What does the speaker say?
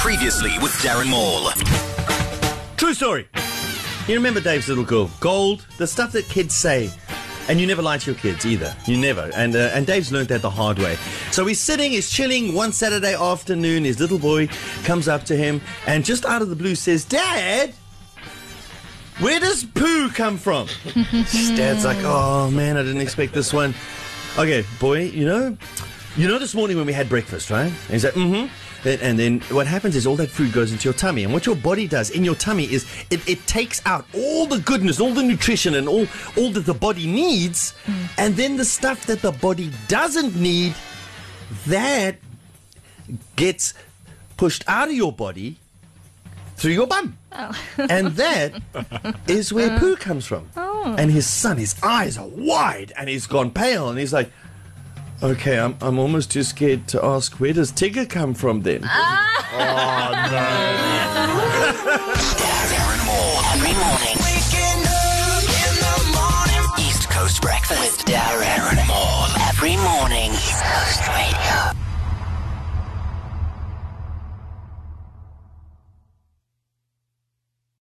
Previously with Darren Maul. True story. You remember Dave's little girl, Gold? The stuff that kids say. And you never lie to your kids either. You never. And uh, and Dave's learned that the hard way. So he's sitting, he's chilling one Saturday afternoon. His little boy comes up to him and just out of the blue says, Dad, where does poo come from? Dad's like, oh man, I didn't expect this one. Okay, boy, you know, you know this morning when we had breakfast, right? And he's like, mm-hmm. And, and then what happens is all that food goes into your tummy. And what your body does in your tummy is it, it takes out all the goodness, all the nutrition, and all, all that the body needs. And then the stuff that the body doesn't need, that gets pushed out of your body through your bum. and that is where poo comes from. And his son, his eyes are wide and he's gone pale and he's like, okay, I'm, I'm almost too scared to ask, where does Tigger come from then? Ah. Oh, Darren Maul. Every morning